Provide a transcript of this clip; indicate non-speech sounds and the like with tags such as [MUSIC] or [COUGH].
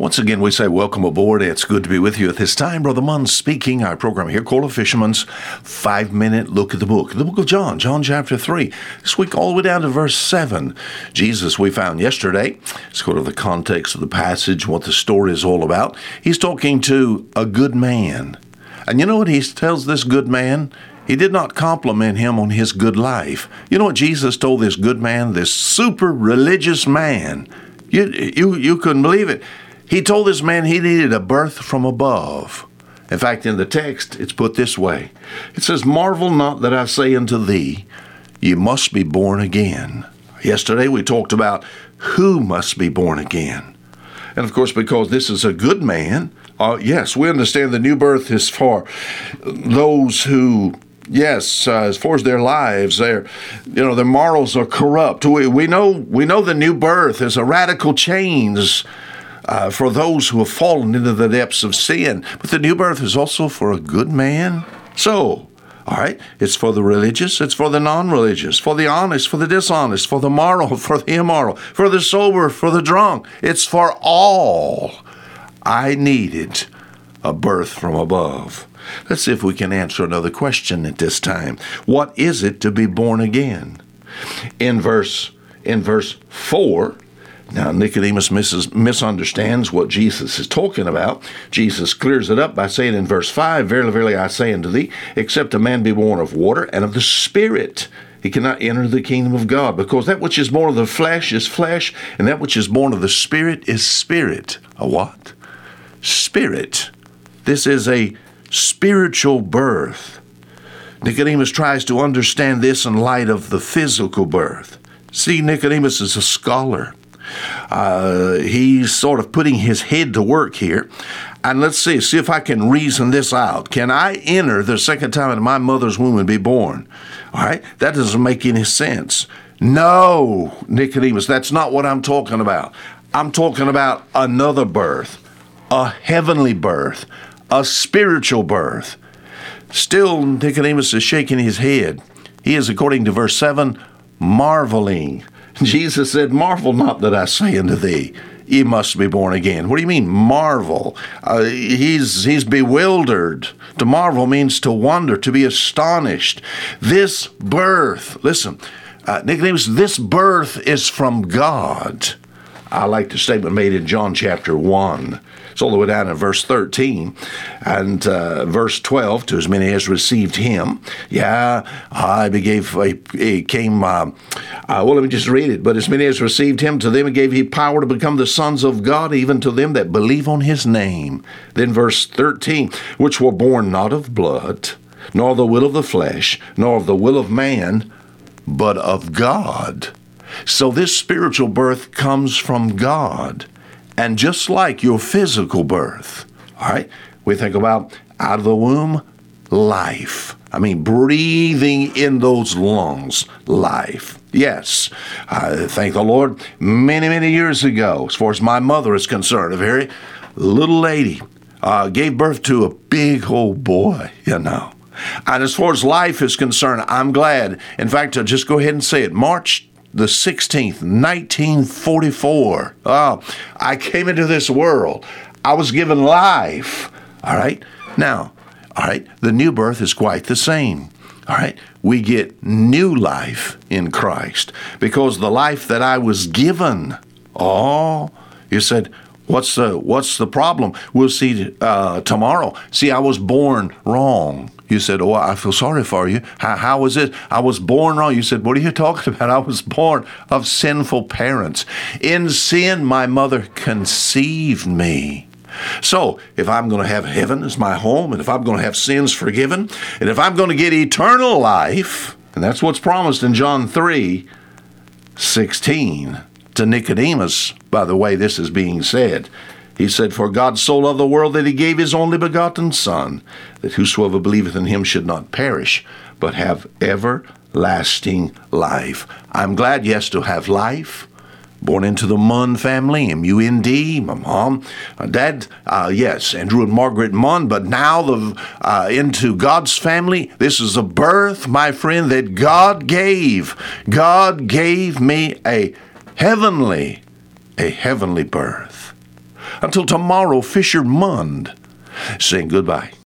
Once again, we say welcome aboard. It's good to be with you at this time. Brother Mund speaking. Our program here called A Fisherman's Five Minute Look at the Book. The book of John, John chapter 3. This week, all the way down to verse 7. Jesus, we found yesterday. It's sort of the context of the passage, what the story is all about. He's talking to a good man. And you know what he tells this good man? He did not compliment him on his good life. You know what Jesus told this good man, this super religious man? You, you, you couldn't believe it. He told this man he needed a birth from above. In fact, in the text, it's put this way It says, Marvel not that I say unto thee, you must be born again. Yesterday we talked about who must be born again. And of course, because this is a good man, uh, yes, we understand the new birth is for those who yes, uh, as far as their lives, their you know their morals are corrupt. We, we know we know the new birth is a radical change uh, for those who have fallen into the depths of sin. But the new birth is also for a good man. So, all right, it's for the religious, it's for the non religious, for the honest, for the dishonest, for the moral, [LAUGHS] for the immoral, for the sober, for the drunk. It's for all. I needed a birth from above. Let's see if we can answer another question at this time. What is it to be born again? In verse in verse 4, now, Nicodemus misunderstands what Jesus is talking about. Jesus clears it up by saying in verse 5 Verily, verily, I say unto thee, except a man be born of water and of the Spirit, he cannot enter the kingdom of God, because that which is born of the flesh is flesh, and that which is born of the Spirit is spirit. A what? Spirit. This is a spiritual birth. Nicodemus tries to understand this in light of the physical birth. See, Nicodemus is a scholar. Uh, he's sort of putting his head to work here. And let's see, see if I can reason this out. Can I enter the second time in my mother's womb and be born? All right, that doesn't make any sense. No, Nicodemus, that's not what I'm talking about. I'm talking about another birth, a heavenly birth, a spiritual birth. Still, Nicodemus is shaking his head. He is, according to verse 7, marveling. Jesus said, Marvel not that I say unto thee, ye must be born again. What do you mean, marvel? Uh, he's, he's bewildered. To marvel means to wonder, to be astonished. This birth, listen, uh, Nicodemus, this birth is from God. I like the statement made in John chapter 1. It's all the way down in verse 13 and uh, verse 12. To as many as received him, yeah, I gave, he came, uh, uh, well, let me just read it. But as many as received him, to them gave he power to become the sons of God, even to them that believe on his name. Then verse 13, which were born not of blood, nor the will of the flesh, nor of the will of man, but of God. So this spiritual birth comes from God. And just like your physical birth, all right, we think about out of the womb, life. I mean, breathing in those lungs, life. Yes, I thank the Lord. Many, many years ago, as far as my mother is concerned, a very little lady uh, gave birth to a big old boy, you know. And as far as life is concerned, I'm glad. In fact, I'll just go ahead and say it. March the 16th, 1944. Oh, I came into this world. I was given life. All right. Now, all right, the new birth is quite the same. All right, we get new life in Christ because the life that I was given. Oh, you said, what's the what's the problem? We'll see uh, tomorrow. See, I was born wrong. You said, Oh, I feel sorry for you. How, was it? I was born wrong. You said, What are you talking about? I was born of sinful parents. In sin, my mother conceived me. So, if I'm going to have heaven as my home, and if I'm going to have sins forgiven, and if I'm going to get eternal life, and that's what's promised in John 3 16 to Nicodemus, by the way, this is being said. He said, For God so loved the world that he gave his only begotten Son, that whosoever believeth in him should not perish, but have everlasting life. I'm glad, yes, to have life. Born into the Mund family, M-U-N-D, my mom, my dad, uh, yes, Andrew and Margaret Mund, but now the uh, into God's family. This is a birth, my friend, that God gave. God gave me a heavenly, a heavenly birth. Until tomorrow, Fisher Mund saying goodbye.